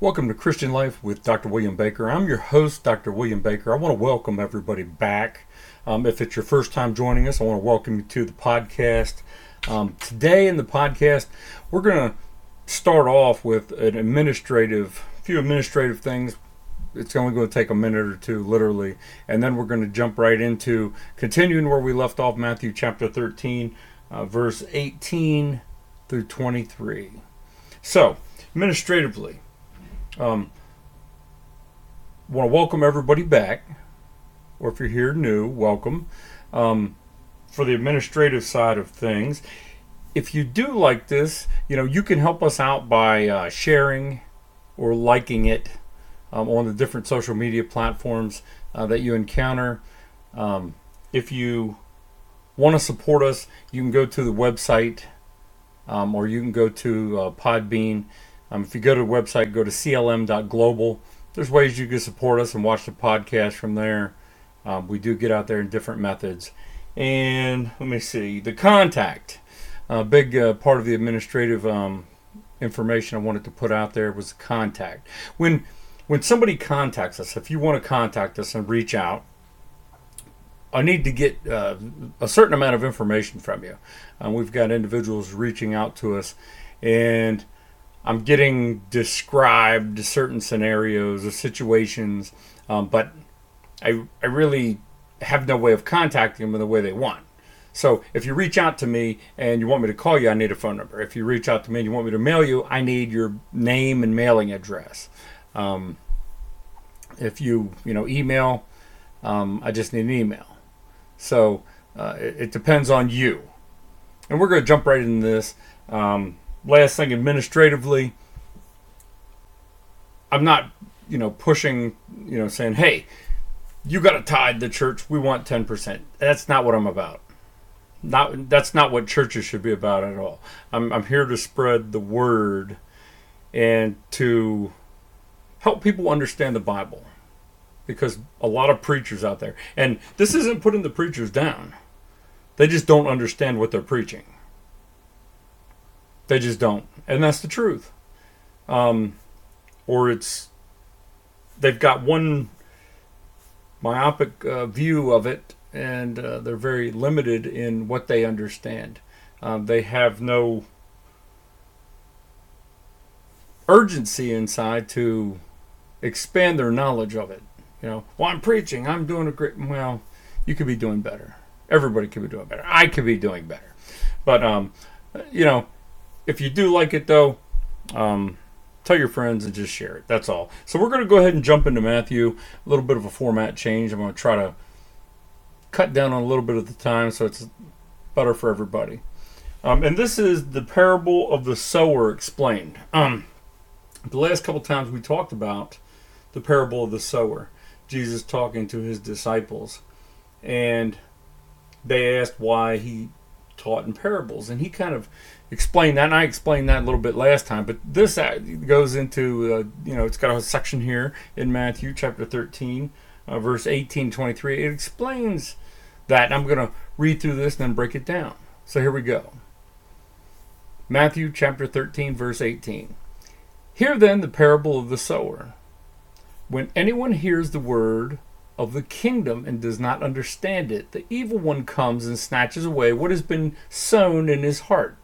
Welcome to Christian Life with Dr. William Baker. I'm your host, Dr. William Baker. I want to welcome everybody back. Um, if it's your first time joining us, I want to welcome you to the podcast. Um, today in the podcast, we're going to start off with an administrative, few administrative things. It's only going to take a minute or two, literally, and then we're going to jump right into continuing where we left off, Matthew chapter 13, uh, verse 18 through 23. So, administratively, um, want to welcome everybody back, or if you're here new, welcome. Um, for the administrative side of things, if you do like this, you know, you can help us out by uh, sharing or liking it um, on the different social media platforms uh, that you encounter. Um, if you want to support us, you can go to the website um, or you can go to uh, Podbean um, if you go to the website, go to clm.global. There's ways you can support us and watch the podcast from there. Um, we do get out there in different methods. And let me see, the contact. A big uh, part of the administrative um, information I wanted to put out there was contact. When when somebody contacts us, if you want to contact us and reach out, I need to get uh, a certain amount of information from you. Um, we've got individuals reaching out to us, and I'm getting described certain scenarios or situations, um, but I, I really have no way of contacting them in the way they want. So if you reach out to me and you want me to call you, I need a phone number. If you reach out to me and you want me to mail you, I need your name and mailing address. Um, if you you know email, um, I just need an email. So uh, it, it, depends on you. And we're going to jump right into this. Um, last thing administratively, I'm not, you know, pushing, you know, saying, hey, you got to tithe the church. We want 10%. That's not what I'm about. Not that's not what churches should be about at all. I'm I'm here to spread the word and to help people understand the Bible because a lot of preachers out there and this isn't putting the preachers down. They just don't understand what they're preaching. They just don't, and that's the truth. Um, or it's they've got one myopic uh, view of it, and uh, they're very limited in what they understand. Um, they have no urgency inside to expand their knowledge of it. You know, well, I'm preaching, I'm doing a great. Well, you could be doing better. Everybody could be doing better. I could be doing better. But um, you know, if you do like it, though, um, tell your friends and just share it. That's all. So we're going to go ahead and jump into Matthew. A little bit of a format change. I'm going to try to cut down on a little bit of the time so it's better for everybody. Um, and this is the parable of the sower explained. Um, the last couple times we talked about the parable of the sower, Jesus talking to his disciples, and they asked why he taught in parables, and he kind of explain that. And I explained that a little bit last time, but this uh, goes into, uh, you know, it's got a section here in Matthew chapter 13, uh, verse 18, 23. It explains that. And I'm going to read through this and then break it down. So here we go. Matthew chapter 13, verse 18. Hear then the parable of the sower. When anyone hears the word of the kingdom and does not understand it, the evil one comes and snatches away what has been sown in his heart.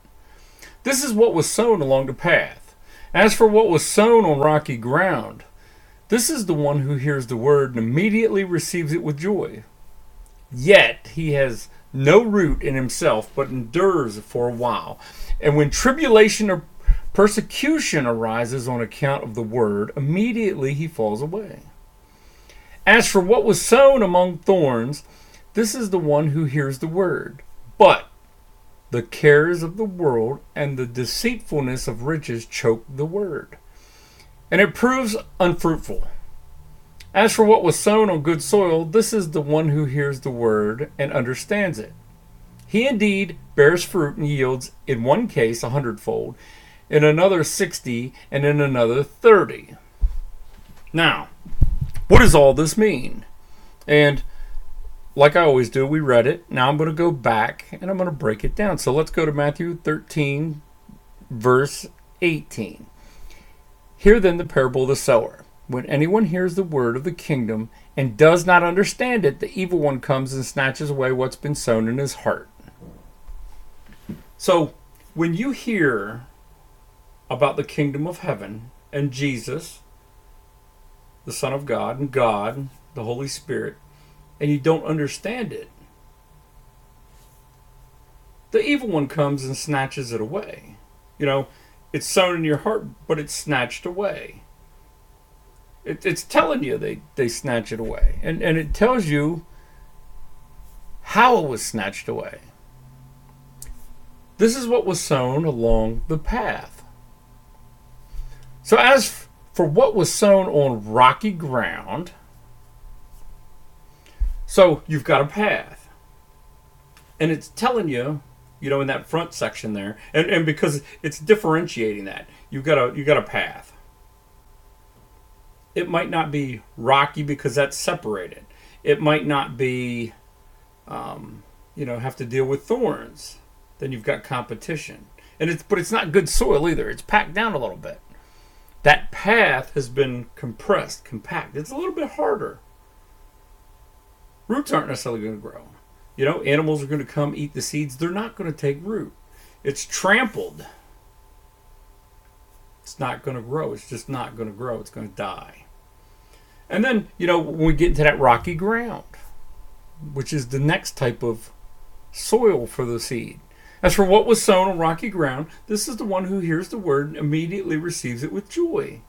This is what was sown along the path. As for what was sown on rocky ground, this is the one who hears the word and immediately receives it with joy. Yet he has no root in himself, but endures for a while. And when tribulation or persecution arises on account of the word, immediately he falls away. As for what was sown among thorns, this is the one who hears the word. The cares of the world and the deceitfulness of riches choke the word, and it proves unfruitful. As for what was sown on good soil, this is the one who hears the word and understands it. He indeed bears fruit and yields, in one case, a hundredfold, in another sixty, and in another thirty. Now, what does all this mean? And like I always do, we read it. Now I'm going to go back and I'm going to break it down. So let's go to Matthew 13, verse 18. Hear then the parable of the sower. When anyone hears the word of the kingdom and does not understand it, the evil one comes and snatches away what's been sown in his heart. So, when you hear about the kingdom of heaven and Jesus, the Son of God, and God, the Holy Spirit, and you don't understand it, the evil one comes and snatches it away. You know, it's sown in your heart, but it's snatched away. It, it's telling you they, they snatch it away. And, and it tells you how it was snatched away. This is what was sown along the path. So, as for what was sown on rocky ground, so you've got a path. And it's telling you you know, in that front section there, and and because it's differentiating that you've got a you got a path. It might not be rocky because that's separated. It might not be, um, you know, have to deal with thorns. Then you've got competition, and it's but it's not good soil either. It's packed down a little bit. That path has been compressed, compact. It's a little bit harder. Roots aren't necessarily going to grow. You know, animals are going to come eat the seeds. They're not going to take root. It's trampled. It's not going to grow. It's just not going to grow. It's going to die. And then, you know, when we get into that rocky ground, which is the next type of soil for the seed. As for what was sown on rocky ground, this is the one who hears the word and immediately receives it with joy.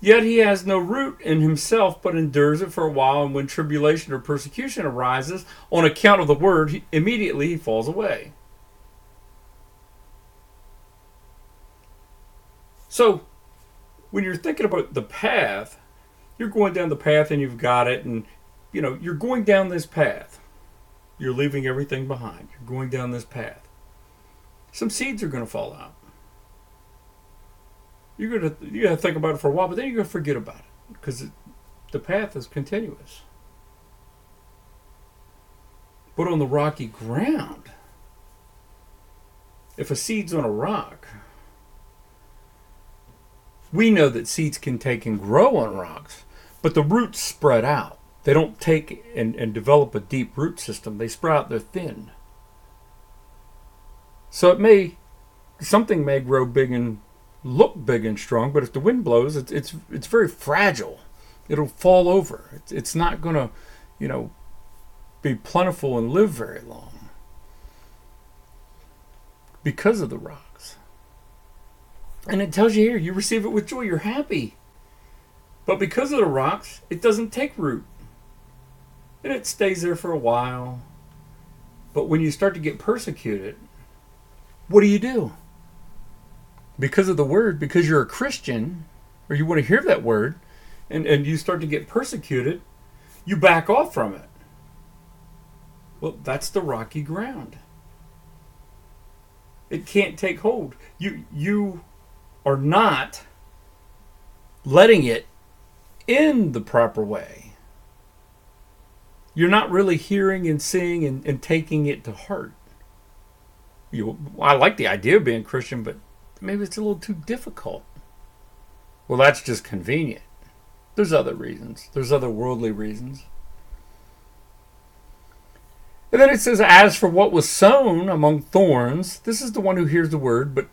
Yet he has no root in himself, but endures it for a while, and when tribulation or persecution arises on account of the word, he, immediately he falls away. So, when you're thinking about the path, you're going down the path and you've got it, and you know, you're going down this path. You're leaving everything behind. You're going down this path. Some seeds are going to fall out you're gonna you gotta think about it for a while, but then you're gonna forget about it because the path is continuous. But on the rocky ground, if a seed's on a rock, we know that seeds can take and grow on rocks, but the roots spread out. They don't take and, and develop a deep root system. They sprout, they're thin. So it may, something may grow big and look big and strong, but if the wind blows, it's it's it's very fragile. It'll fall over. It's, it's not going to, you know, be plentiful and live very long because of the rocks. And it tells you here, you receive it with joy. You're happy. But because of the rocks, it doesn't take root. And it stays there for a while. But when you start to get persecuted, what do you do? Because of the word, because you're a Christian, or you want to hear that word, and, and you start to get persecuted, you back off from it. Well, that's the rocky ground. It can't take hold. You you are not letting it in the proper way. You're not really hearing and seeing and, and taking it to heart. You, I like the idea of being Christian, but maybe it's a little too difficult. Well, that's just convenient. There's other reasons. There's other worldly reasons. And then it says, As for what was sown among thorns, this is the one who hears the word, but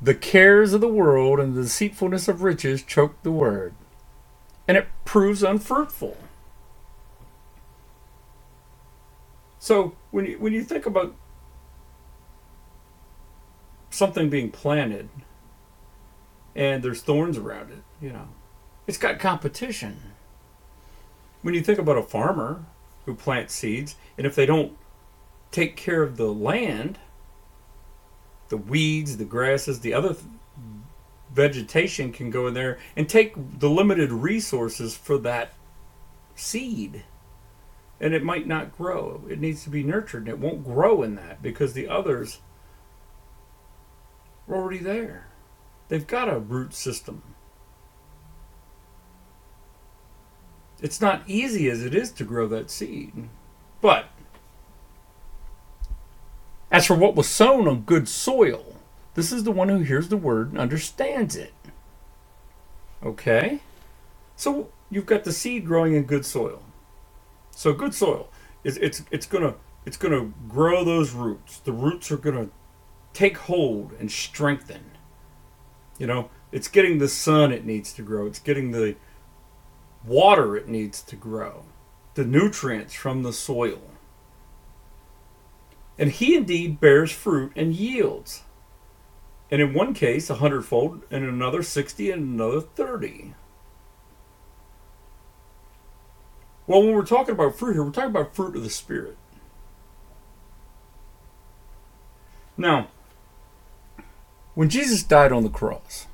the cares of the world and the deceitfulness of riches choke the word, and it proves unfruitful. So when you, when you think about something being planted and there's thorns around it, you know, it's got competition. When you think about a farmer who plants seeds, and if they don't take care of the land, the weeds, the grasses, the other th- vegetation can go in there and take the limited resources for that seed. And it might not grow. It needs to be nurtured, and it won't grow in that because the others already there. They've got a root system. It's not easy as it is to grow that seed. But as for what was sown on good soil, this is the one who hears the word and understands it. Okay? So you've got the seed growing in good soil. So good soil is it's it's gonna it's gonna grow those roots. The roots are gonna take hold and strengthen. You know, it's getting the sun it needs to grow. It's getting the water it needs to grow. The nutrients from the soil. And he indeed bears fruit and yields. And in one case, a hundredfold, and another, 60, and another, 30. Well, when we're talking about fruit here, we're talking about fruit of the Spirit. Now, when Jesus died on the cross,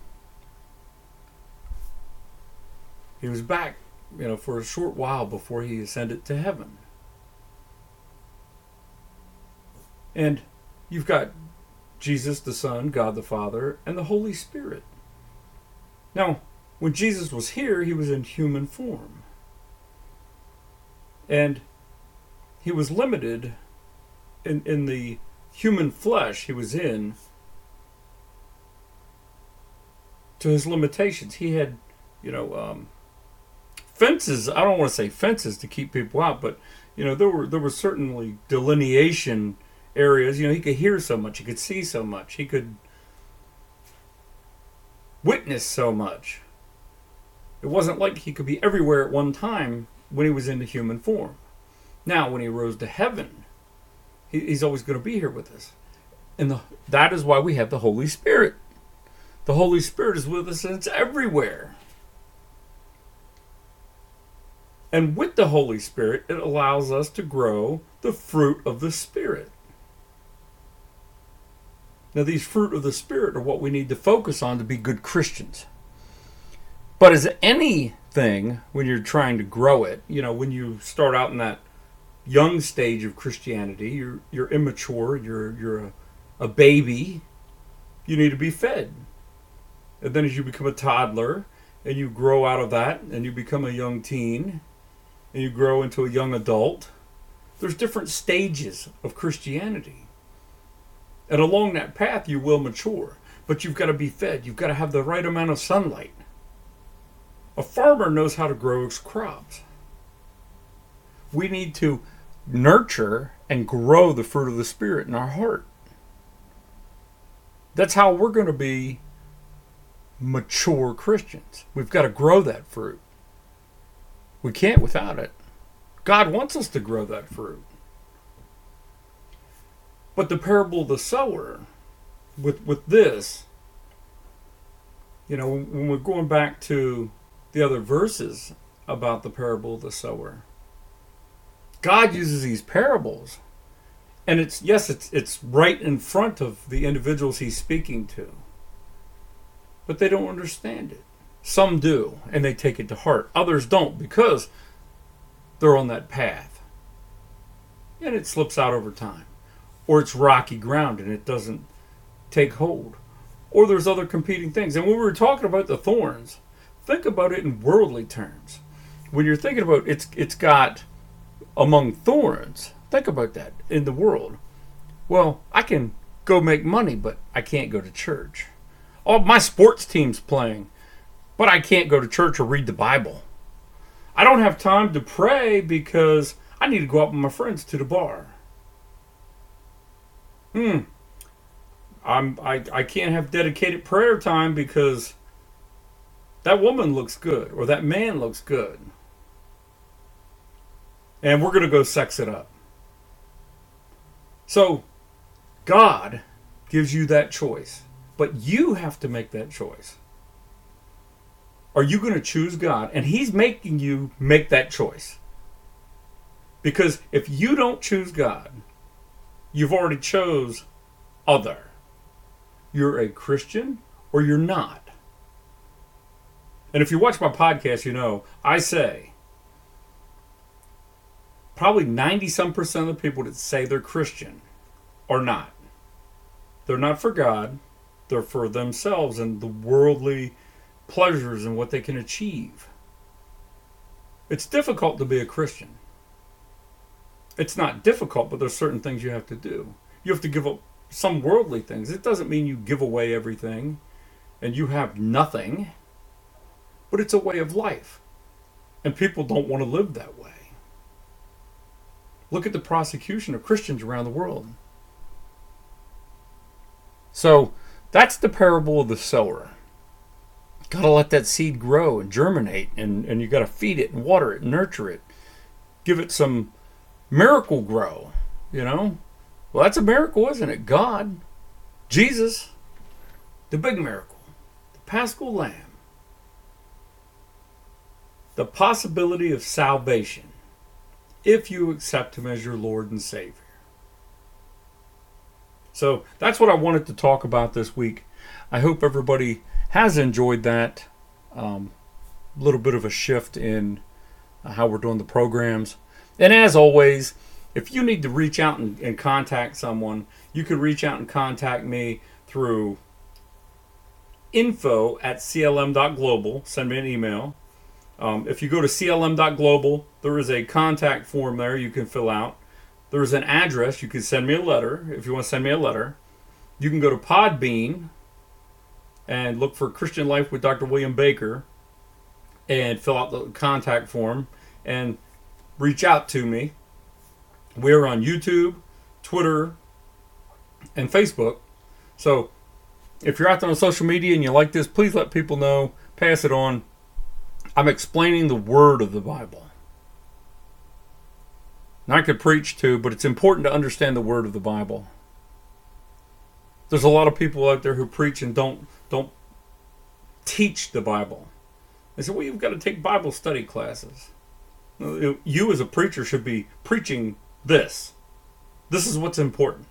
he was back, you know, for a short while before he ascended to heaven. And you've got Jesus the Son, God the Father, and the Holy Spirit. Now, when Jesus was here, he was in human form. And he was limited in, in the human flesh he was in to his limitations. He had, you know, um, fences. I don't want to say fences to keep people out, but you know, there were there was certainly delineation areas. You know, he could hear so much, he could see so much, he could witness so much. It wasn't like he could be everywhere at one time when he was in the human form. Now, when he rose to heaven, he, he's always going to be here with us. And the, that is why we have the Holy Spirit. The Holy Spirit is with us and it's everywhere. And with the Holy Spirit, it allows us to grow the fruit of the Spirit. Now, these fruit of the Spirit are what we need to focus on to be good Christians. But as anything, when you're trying to grow it, you know, when you start out in that young stage of Christianity, you're you're immature, you're you're a, a baby, you need to be fed. And then as you become a toddler and you grow out of that and you become a young teen and you grow into a young adult, there's different stages of Christianity. And along that path, you will mature. But you've got to be fed. You've got to have the right amount of sunlight. A farmer knows how to grow his crops. We need to nurture and grow the fruit of the Spirit in our heart. That's how we're going to be mature Christians. We've got to grow that fruit. We can't without it. God wants us to grow that fruit. But the parable of the sower, with with this, you know, when we're going back to the other verses about the parable of the sower, God uses these parables, and it's yes, it's it's right in front of the individuals He's speaking to, but they don't understand it. Some do, and they take it to heart. Others don't because they're on that path, and it slips out over time or it's rocky ground and it doesn't take hold. Or there's other competing things. And when we were talking about the thorns, think about it in worldly terms. When you're thinking about it's it's got among thorns, think about that in the world. Well, I can go make money, but I can't go to church. All my sports team's playing, but I can't go to church or read the Bible. I don't have time to pray because I need to go out with my friends to the bar hmm, I'm I, I can't have dedicated prayer time because that woman looks good or that man looks good. And we're going to go sex it up. So God gives you that choice, but you have to make that choice. Are you going to choose God? And He's making you make that choice. Because if you don't choose God, you've already chose other. You're a Christian or you're not. And if you watch my podcast, you know I say probably 90 some percent of the people that say they're Christian are not. They're not for God, they're for themselves and the worldly pleasures and what they can achieve. It's difficult to be a Christian it's not difficult, but there's certain things you have to do. You have to give up some worldly things. It doesn't mean you give away everything and you have nothing. but it's a way of life. And people don't want to live that way. Look at the prosecution of Christians around the world. So that's the parable of the sower. Got to let that seed grow and germinate, and, and you got to feed it and water it and nurture it. Give it some Miracle-Gro, you know? Well, that's a miracle, isn't it? God, Jesus, the big miracle, the Paschal Lamb, the possibility of salvation if you accept Him as your Lord and Savior. So that's what I wanted to talk about this week. I hope everybody has enjoyed that. Um, little bit of a shift in uh, how we're doing the programs. And as always, if you need to reach out and, and contact someone, you can reach out and contact me through info at clm.global. Send me an email. Um, if you go to clm.global, there is a contact form there you can fill out. There is an address. You can send me a letter if you want to send me a letter. You can go to Podbean and look for Christian Life with Dr. William Baker and fill out the contact form and reach out to me. We're on YouTube, Twitter, and Facebook. So if you're out there on social media and you like this, please let people know, pass it on. I'm explaining the word of the Bible. I could preach too, but it's important to understand the word of the Bible. There's a lot of people out there who preach and don't don't teach the Bible. They say, well, you've got to take Bible study classes. You, as a preacher, should be preaching this. This is what's important.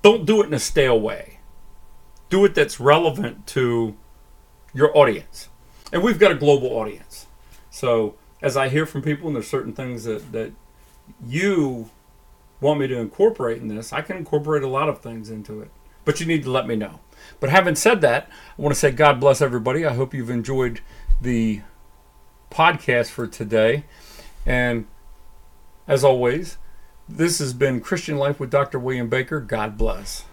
Don't do it in a stale way. Do it that's relevant to your audience. And we've got a global audience. So as I hear from people, and there's certain things that, that you want me to incorporate in this, I can incorporate a lot of things into it. But you need to let me know. But having said that, I want to say God bless everybody. I hope you've enjoyed the podcast for today. And as always, this has been Christian Life with Dr. William Baker. God bless.